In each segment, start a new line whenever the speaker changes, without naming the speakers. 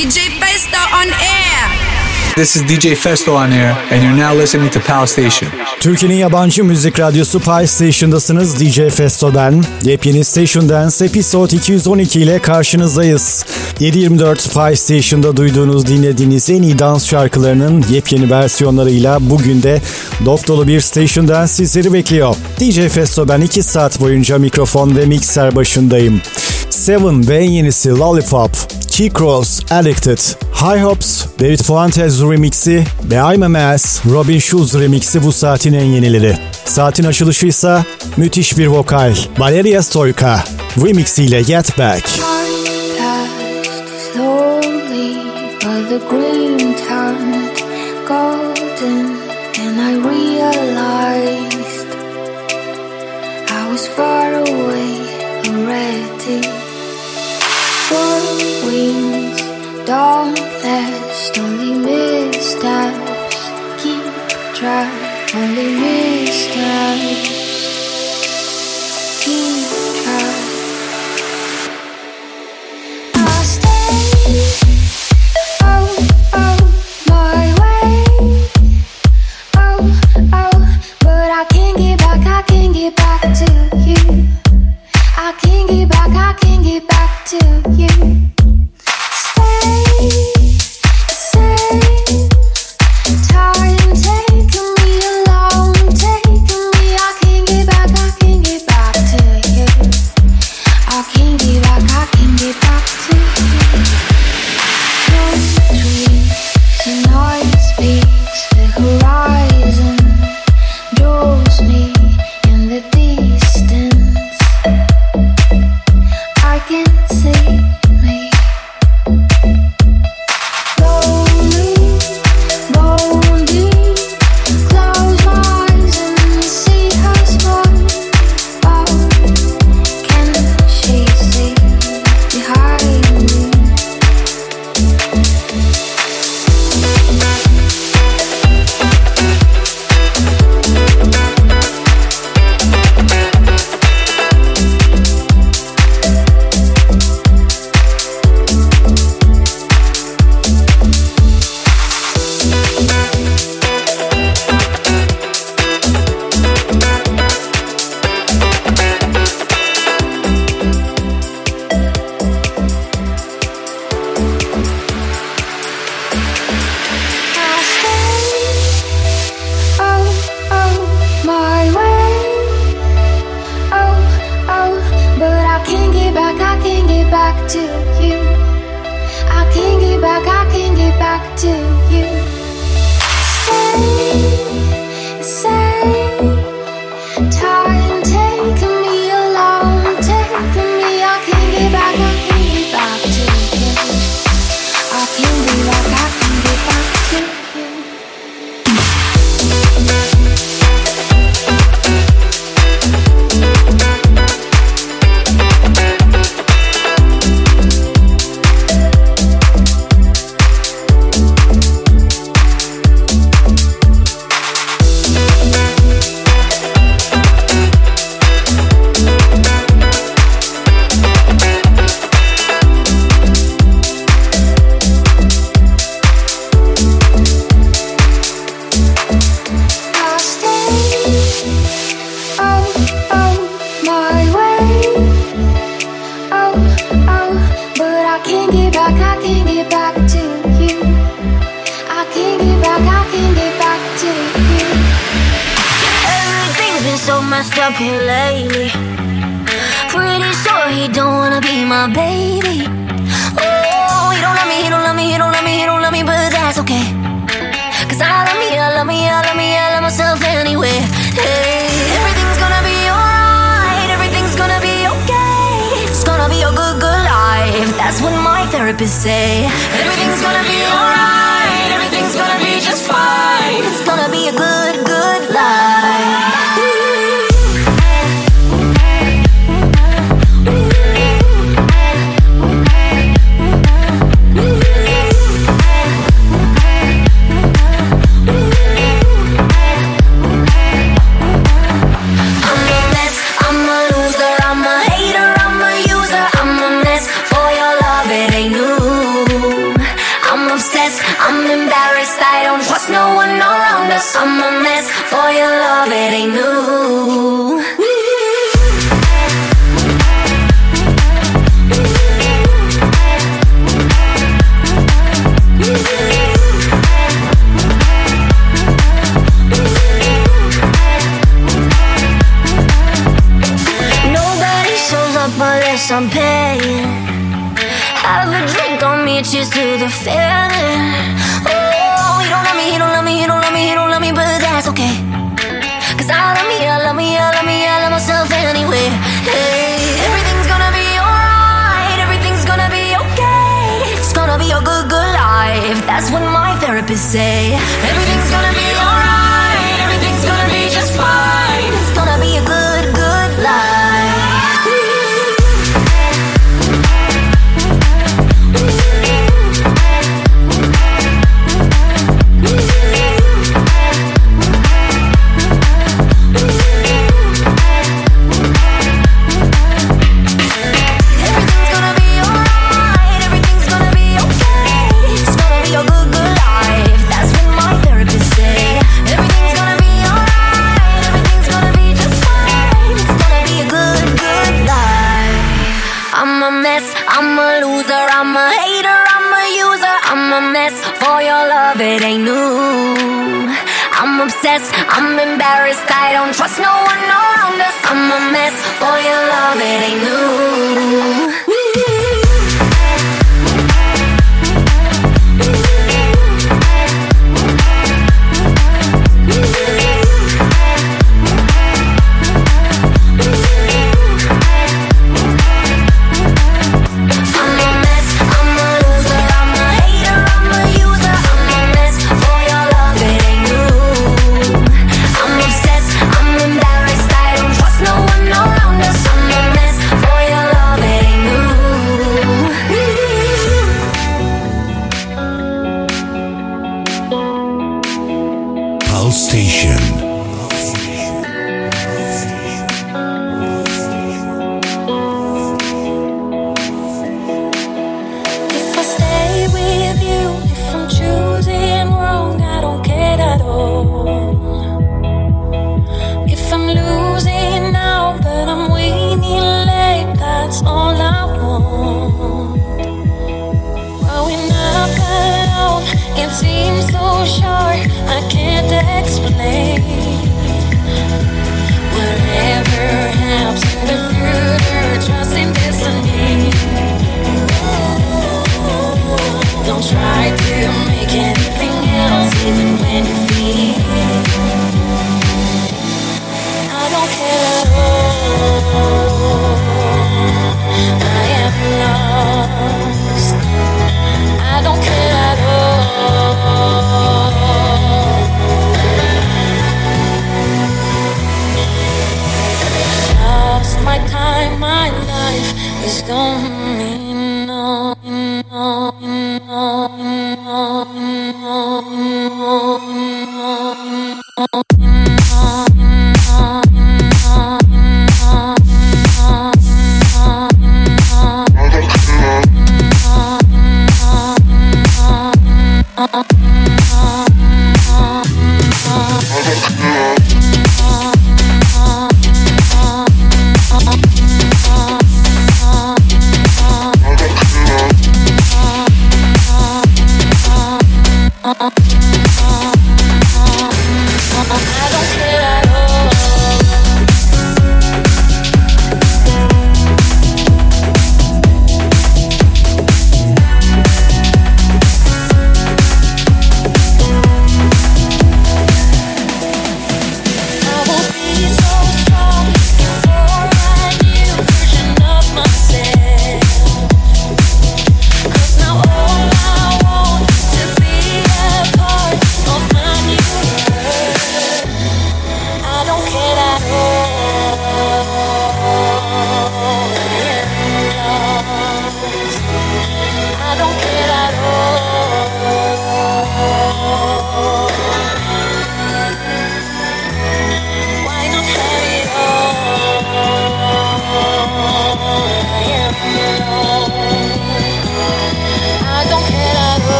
DJ Festo on air.
This is DJ Festo on air and you're now listening to Pal Station.
Türkiye'nin yabancı müzik radyosu Pal Station'dasınız DJ Festo'dan. Yepyeni Station Dance Episode 212 ile karşınızdayız. 724 Pal Station'da duyduğunuz dinlediğiniz en iyi dans şarkılarının yepyeni versiyonlarıyla bugün de dop dolu bir Station Dance sizleri bekliyor. DJ Festo ben 2 saat boyunca mikrofon ve mikser başındayım. Seven ve en yenisi Lollipop, Key Cross, Addicted, High Hops, David Fuentes remixi ve I'm a Mess, Robin Schulz remixi bu saatin en yenileri. Saatin açılışı ise müthiş bir vokal. Valeria Stoika remixiyle Get Back.
far away already. Four wings, dauntless, only missteps. Keep only.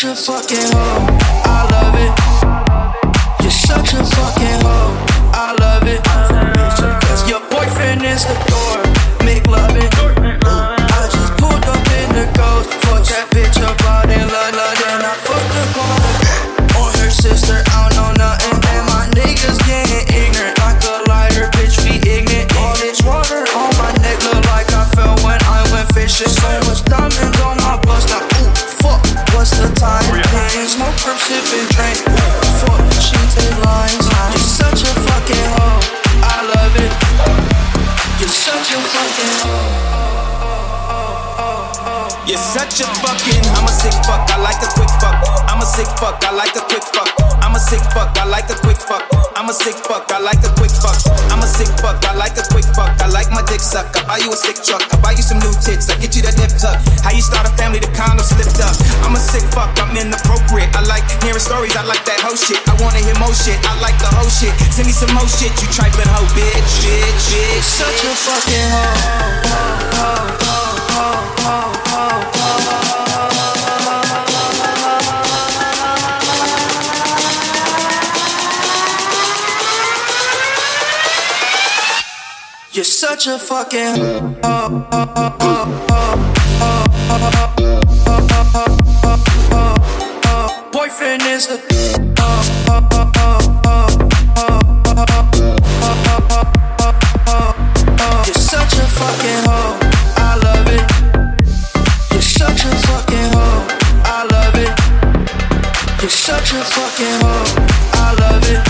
such a fucking hoe. you a sick truck. I buy you some new tits, I get you that dip tuck. How you start a family, the condom slipped up. I'm a sick fuck, I'm inappropriate. I like hearing stories, I like that whole shit. I wanna hear more shit, I like the whole shit. Send me some more shit, you trifling hoe, bitch, bitch, bitch. Such a fucking hoe. Oh, oh, oh,
You're such a fucking. Oh, Boyfriend is a. Oh, You're such a fucking hoe. I love it. You're such a fucking hoe. I love it. You're such a fucking hoe. I love it.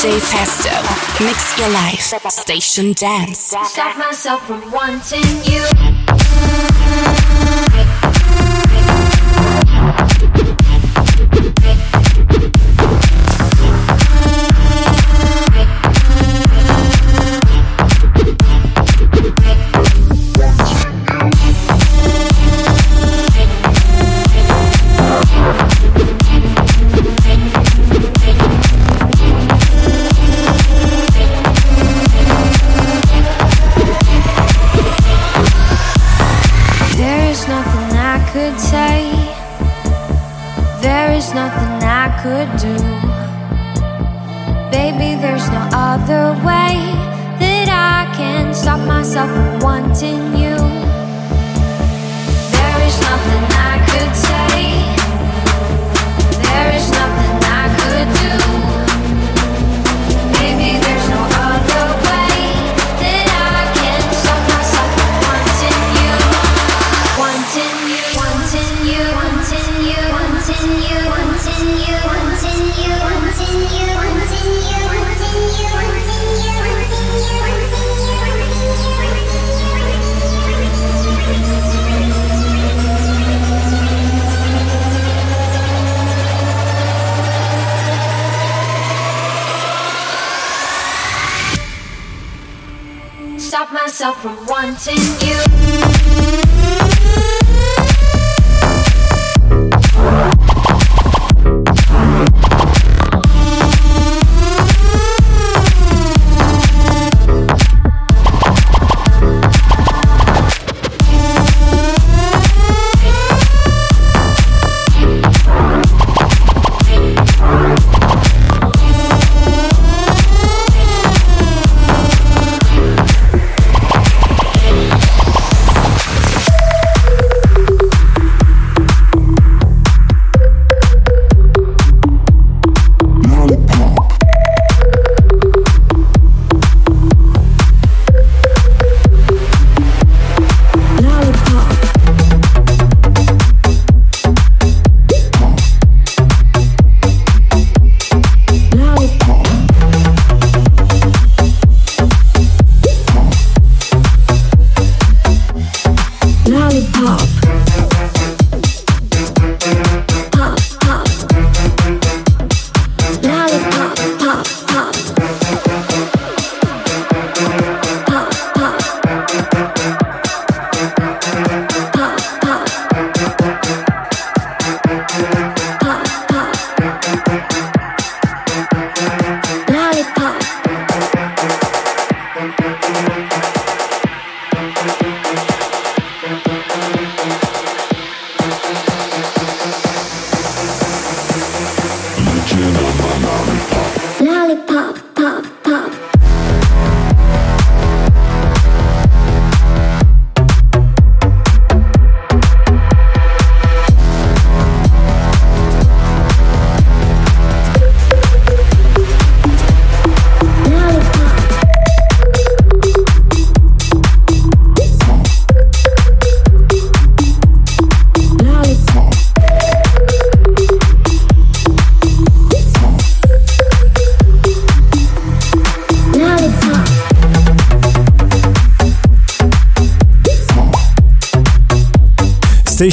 DJ Festo. Mix your
life. Station
dance.
Stop myself from wanting you.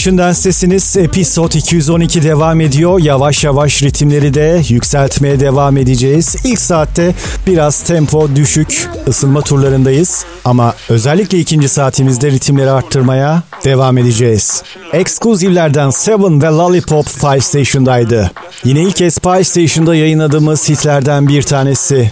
Station Dance'tesiniz. Episode 212 devam ediyor. Yavaş yavaş ritimleri de yükseltmeye devam edeceğiz. İlk saatte biraz tempo düşük ısınma turlarındayız. Ama özellikle ikinci saatimizde ritimleri arttırmaya devam edeceğiz. Exclusive'lerden Seven ve Lollipop Five Station'daydı. Yine ilk kez Five Station'da yayınladığımız hitlerden bir tanesi.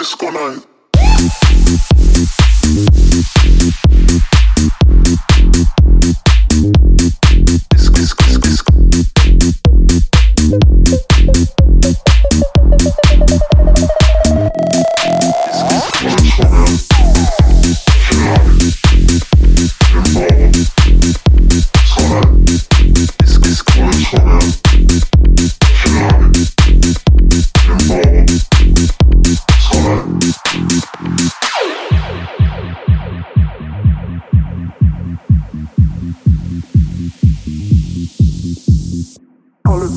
Disco night.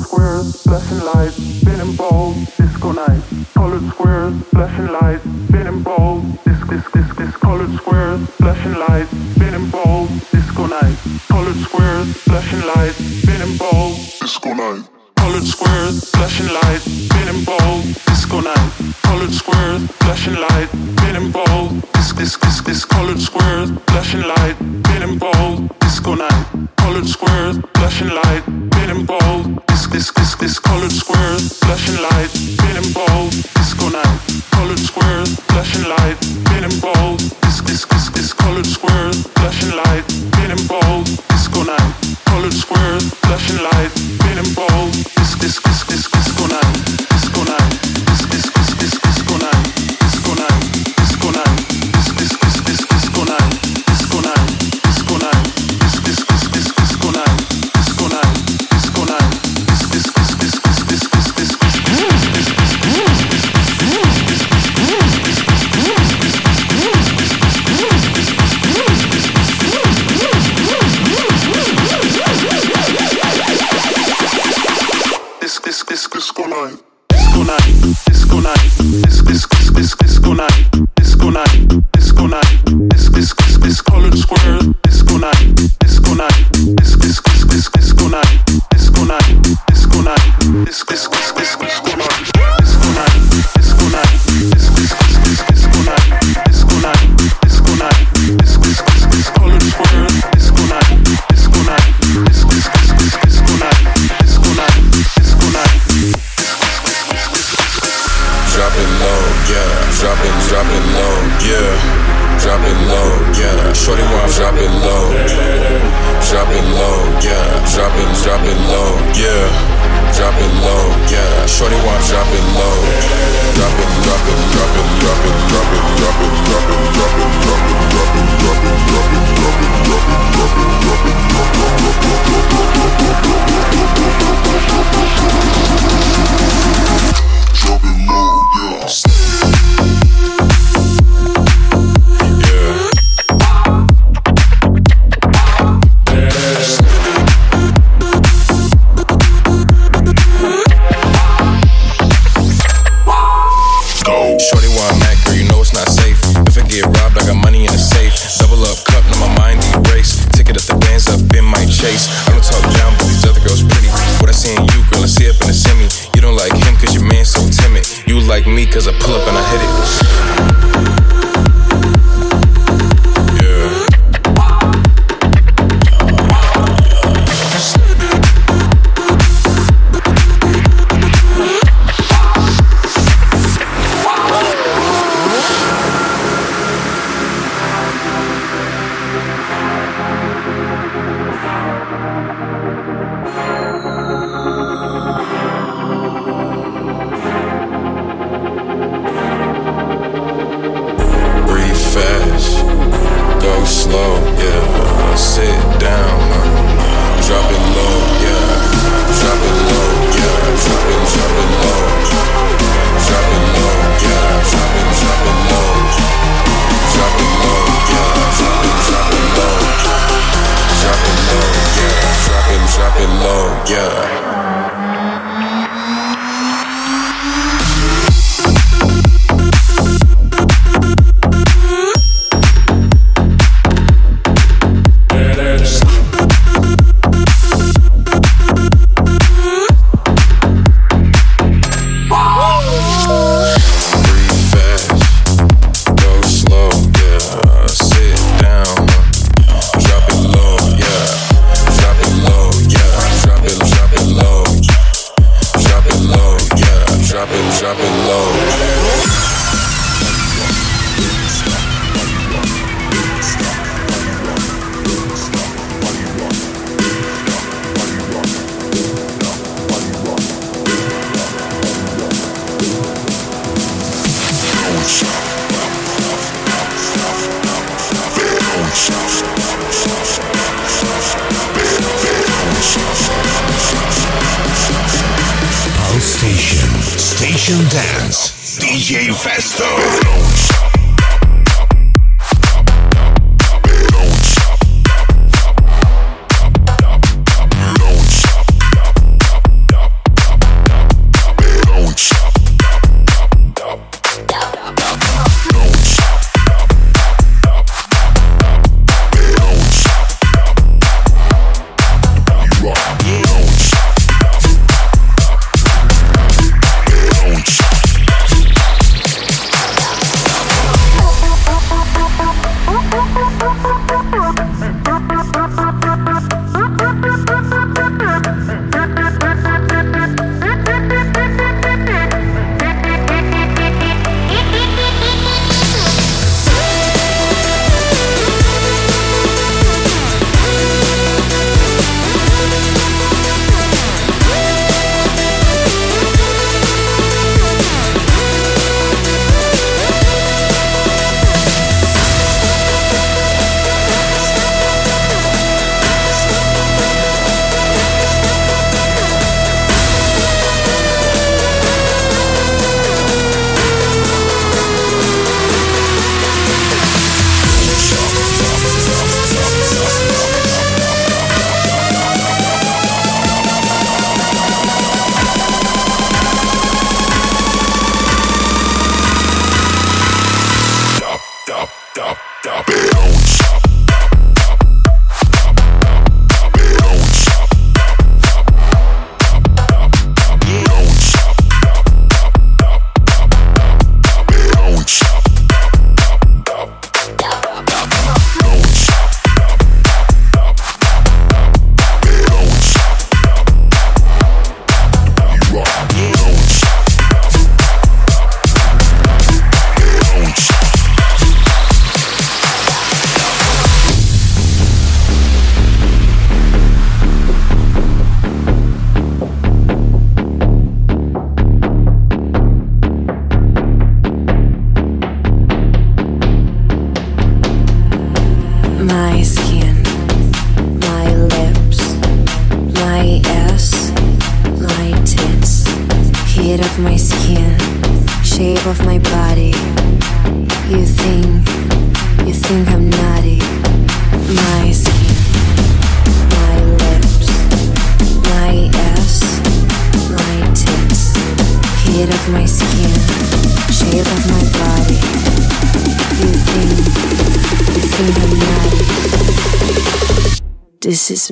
squares, flashing lights, spinning balls, disco night. Colored squares, flashing lights, spinning balls, disc, disc, disc, disc.
Colored squares, flashing lights, spinning balls, disco night. Colored squares, flashing lights, spinning balls, disco night. Colored squares, flashing lights, spinning balls, disco night. Colored squares, flashing lights, spinning balls, disc, disc, disc, disc. Colored
squares, flashing lights.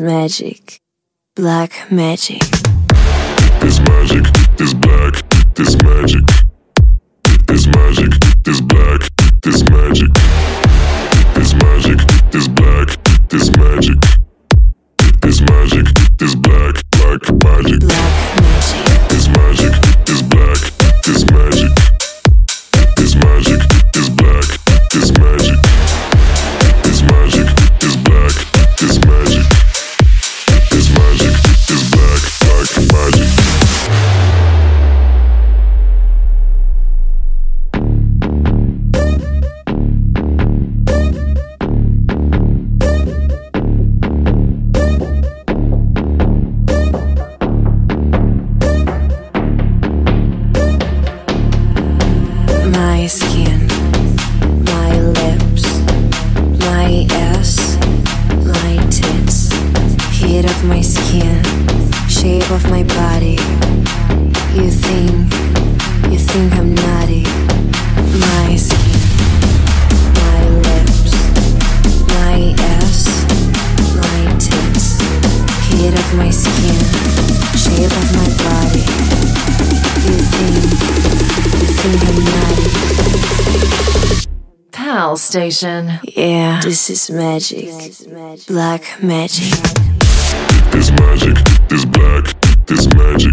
magic, black magic.
This magic, this black, this magic. This magic, this black, this magic. This magic, this black, this magic. This magic, this black, black magic. Black.
station.
Yeah, this is magic. Black magic.
This magic, this black, this magic.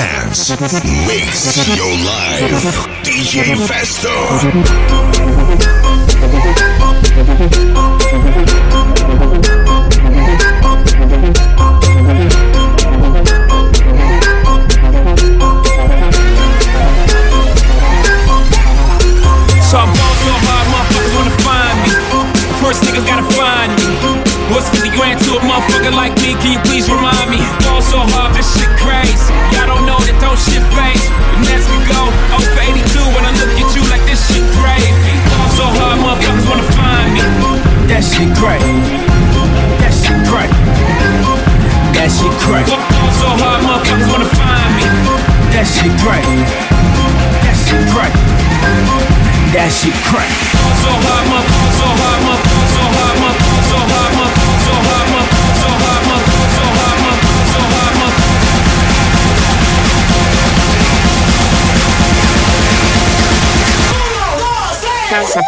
Makes your life DJ Festo.
So I ball so hard, motherfuckers wanna find me. First niggas gotta find me. What's 50 grand to a motherfucker like me? Can you please remind me? Ball so hard, this shit crazy. As we go, 0 for 82 when I look at you like this shit. Ball so hard, motherfuckers wanna find me. That shit great. That shit great. That shit great. So hard, motherfuckers wanna find me. That shit great. That shit great. That shit. So hard, so hard, so hard, so hard, Thank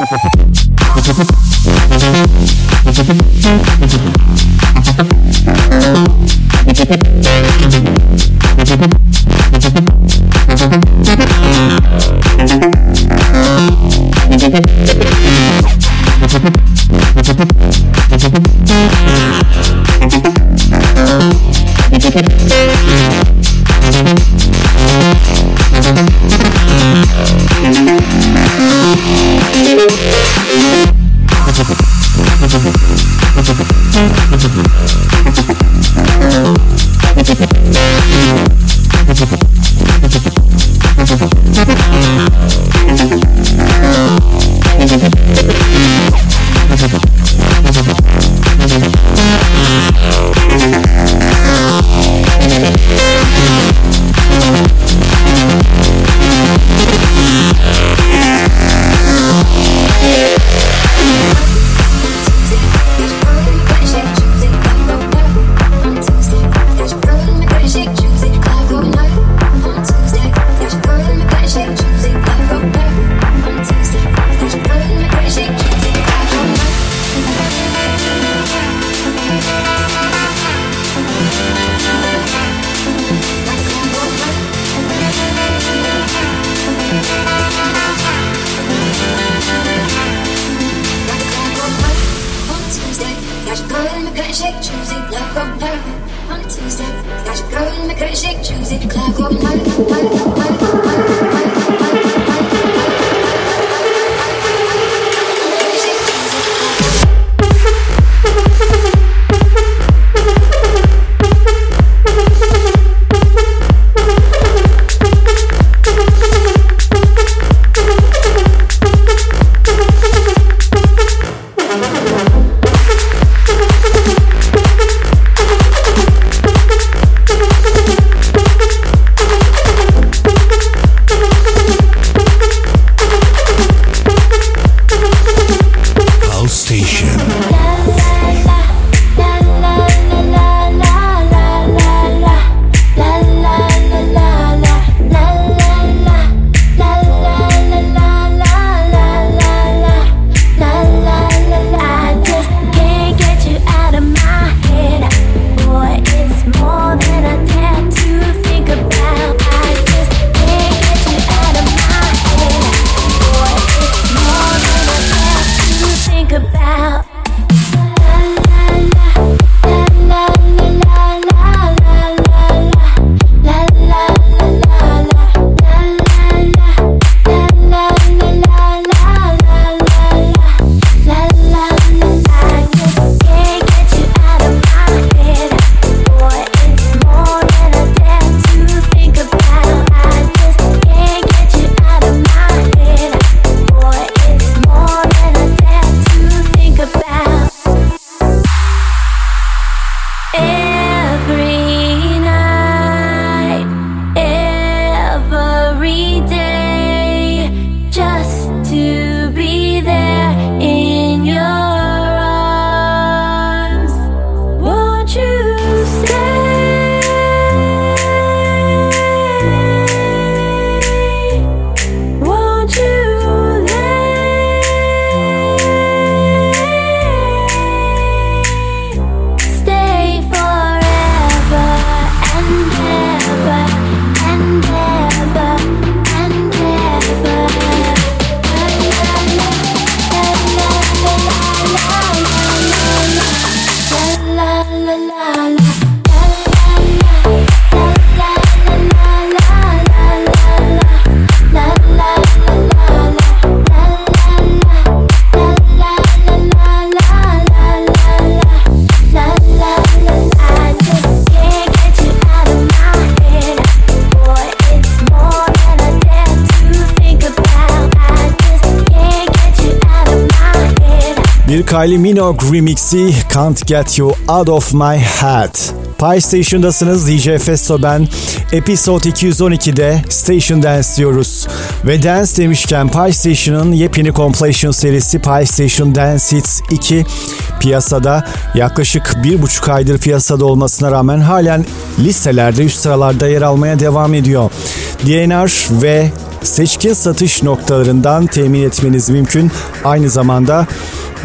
House
Kylie Minogue remixi Can't Get You Out of My Head. Pi Station'dasınız DJ Festo ben. Episode 212'de Station Dance diyoruz. Ve dance demişken Pi Station'ın yepyeni compilation serisi Pi Station Dance Hits 2 piyasada yaklaşık bir buçuk aydır piyasada olmasına rağmen halen listelerde üst sıralarda yer almaya devam ediyor. DNR ve seçkin satış noktalarından temin etmeniz mümkün. Aynı zamanda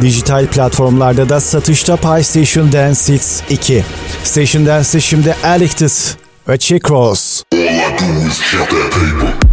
dijital platformlarda da satışta Pi Station Dance Hits 2. Station Dance'de şimdi Addicted ve Chick Rose.
All I do is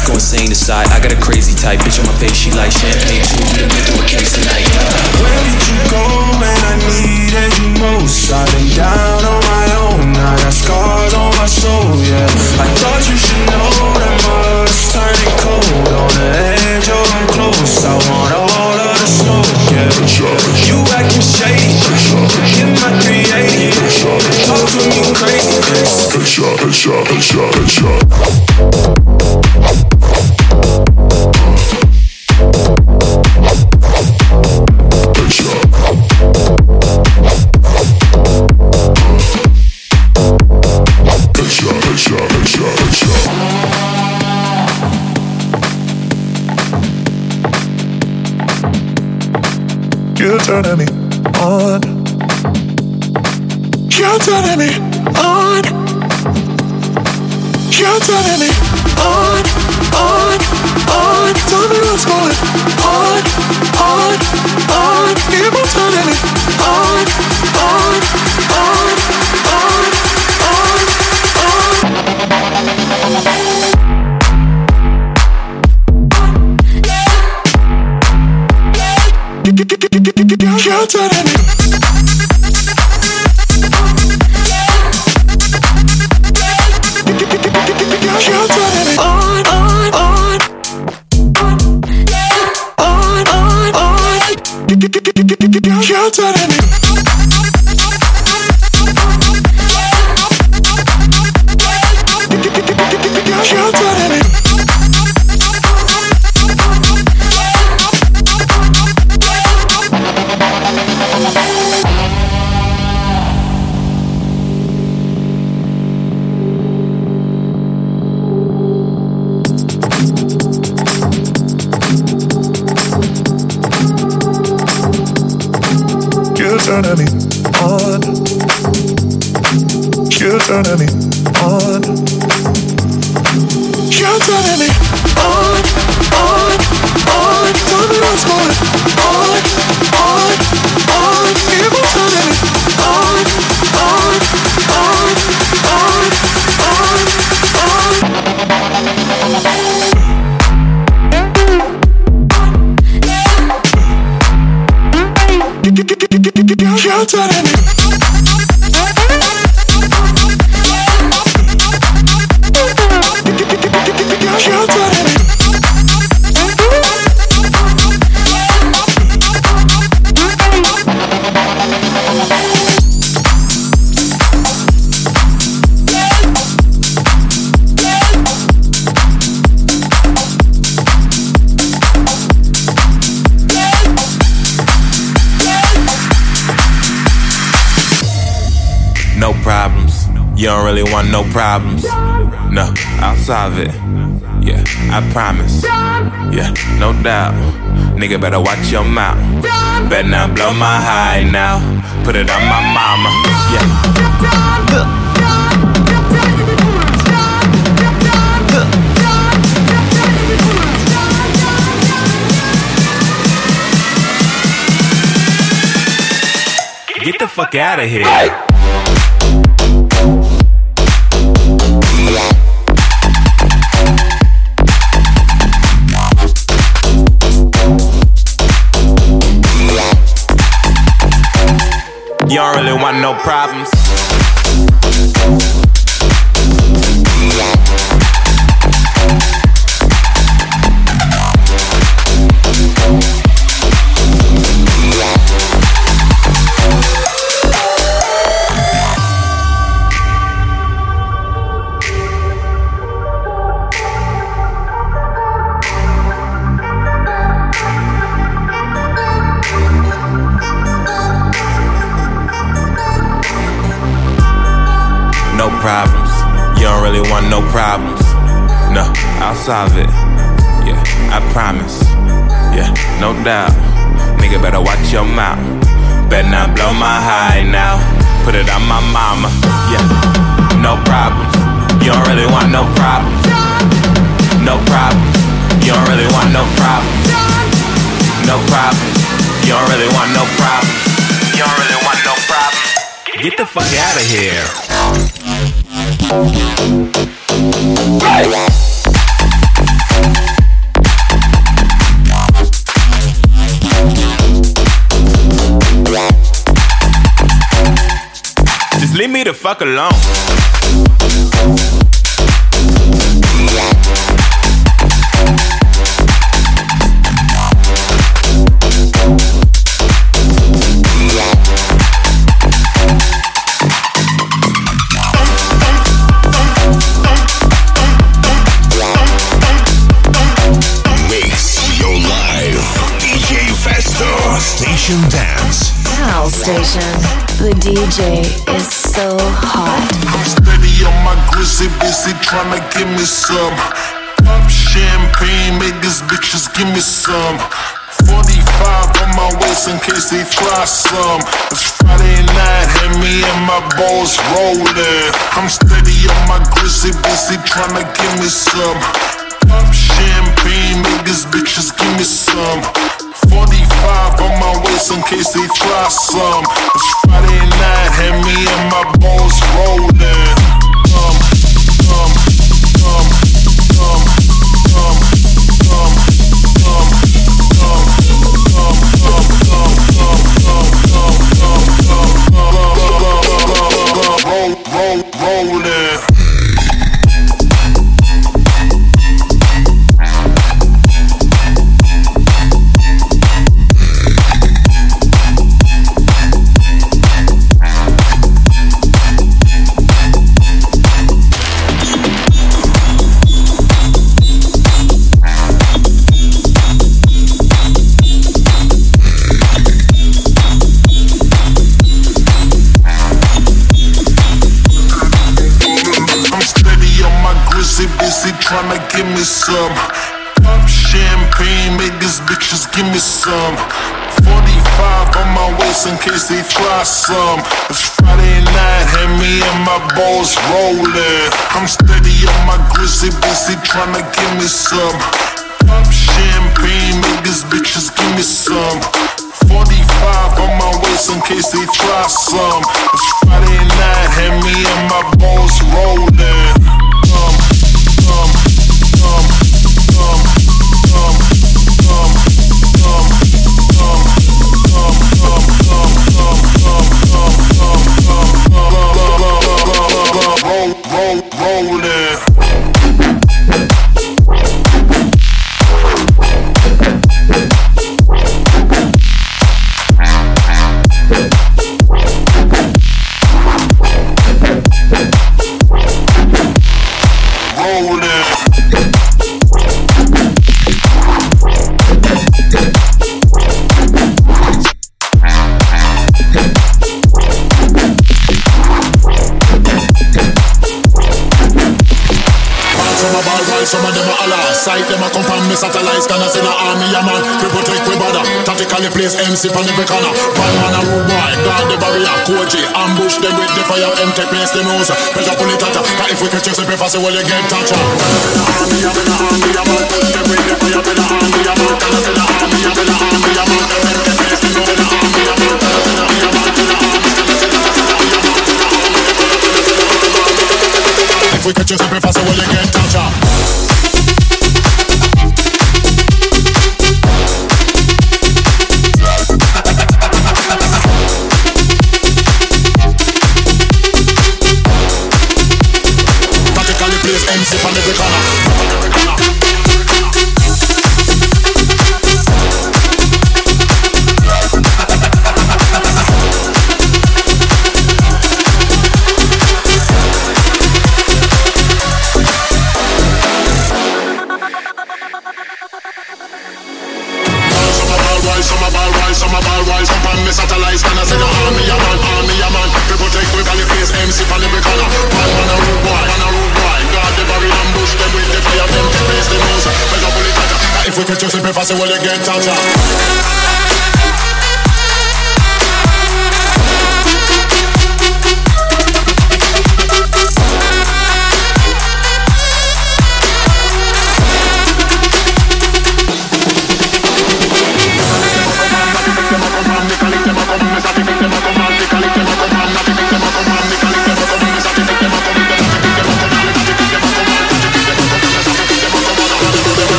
Just go insane aside. I got a crazy type. Bitch on my face, she like champagne too. We done been through a case tonight.
Where did you go when I needed you most? I've been down on my own. I got scars on my soul, yeah. I thought you should know that my heart's turning cold. On the edge, oh, I'm close. I want all of the smoke, yeah. You acting shady. Get my 380. Talk to me crazy.
Headshot, headshot, headshot, headshot.
You're turning me on. You're turning me
problems. No, I'll solve it. Yeah, I promise. Yeah, no doubt. Nigga better watch your mouth. Better not blow my high now. Put it on my mama. Yeah. Get the fuck out of here. You don't really want no problems. out of here. Just leave me the fuck alone.
Busy trying to give me some. Pop champagne, make these bitches give me some. 45 on my waist in case they try some. It's Friday night, and me and my balls rolling. I'm steady on my grizzly, busy trying to give me some. Pop champagne, make these bitches give me some. 45 on my waist in case they try some. It's Friday night, and me and my balls rolling come, come. Give me some. Pop champagne, make these bitches give me some. 45 on my waist in case they try some. It's Friday night, and me and my balls rolling. I'm steady on my grizzly, busy tryna give me some. Pop champagne, make these bitches give me some. 45 on my waist in case they try some. It's Friday night, and me and my balls rolling.
Place on every corner One man a rude boy. Guard the barrier. Koji Ambush them with the fire. Take place the nose. Pressure pull it at uh, Cause if we catch you if I say well you get touch uh. make you sippy fast, will you get touched?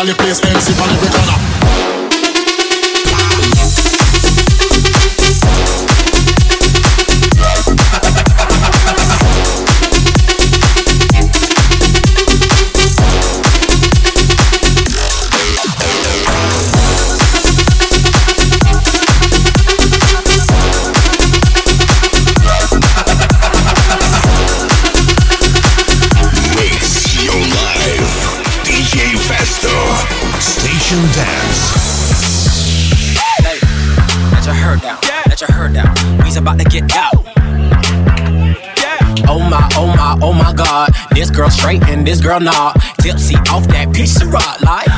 Tactically place MC on every corner
and this girl nah. Dipsy off that piece of rock like.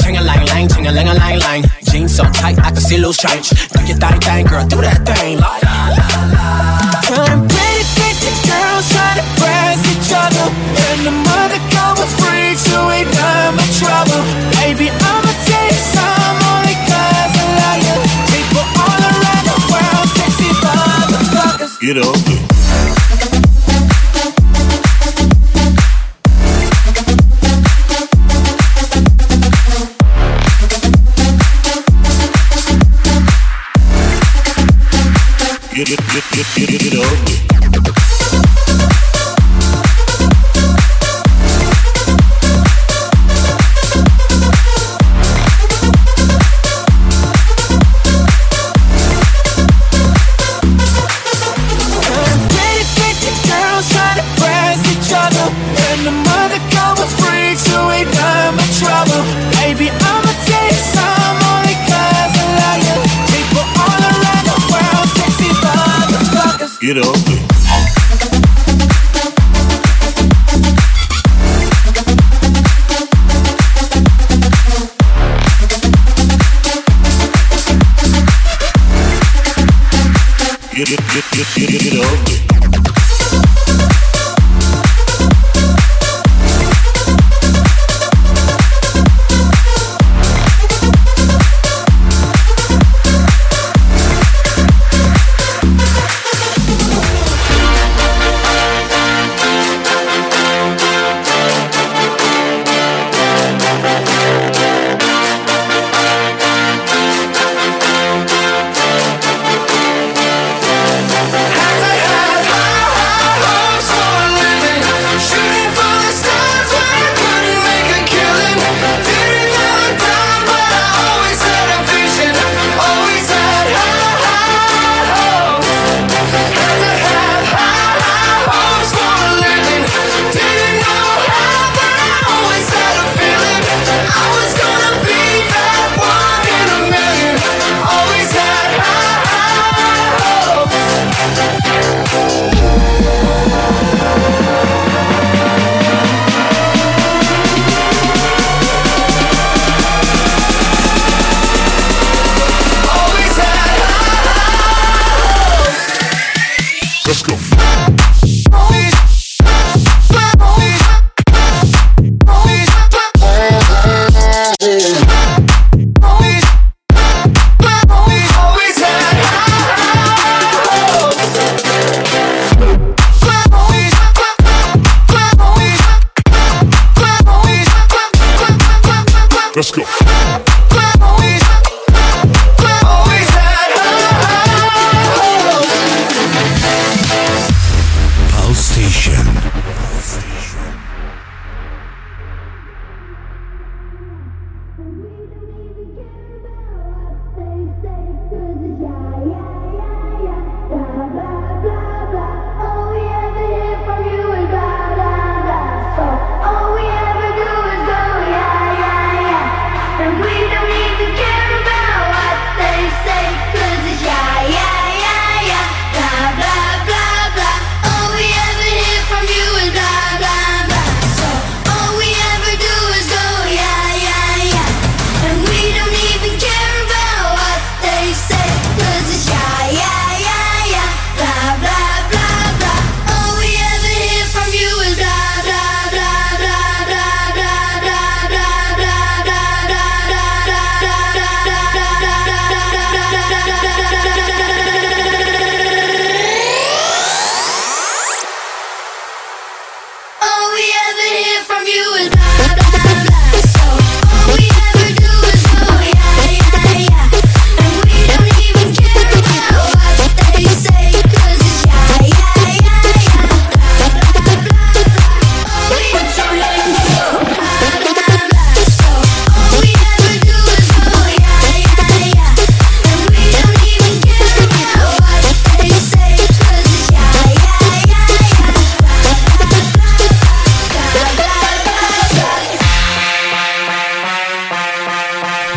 Ching a lang lang, ching a lang a lang lang. Jeans so tight I can see loose change. Do your thing thing, girl, do that
get, get, get, get, get
it on.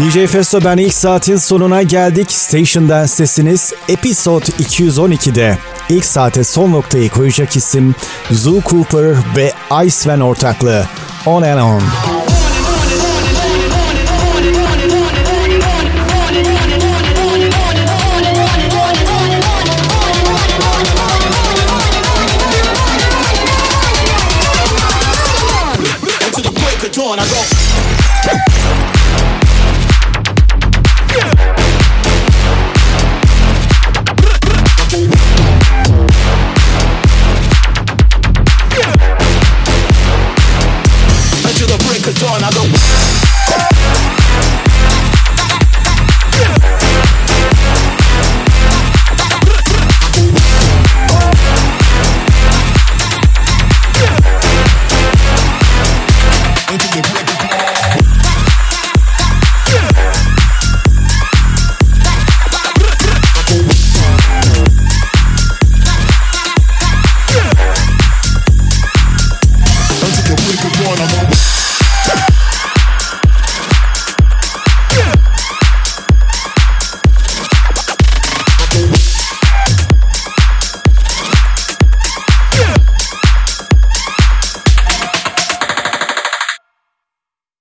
DJ Festo ben ilk saatin sonuna geldik. Station Dance'tesiniz. Episode 212'de. İlk saate son noktayı koyacak isim Zoo Cooper ve Ice Van ortaklığı. On and On.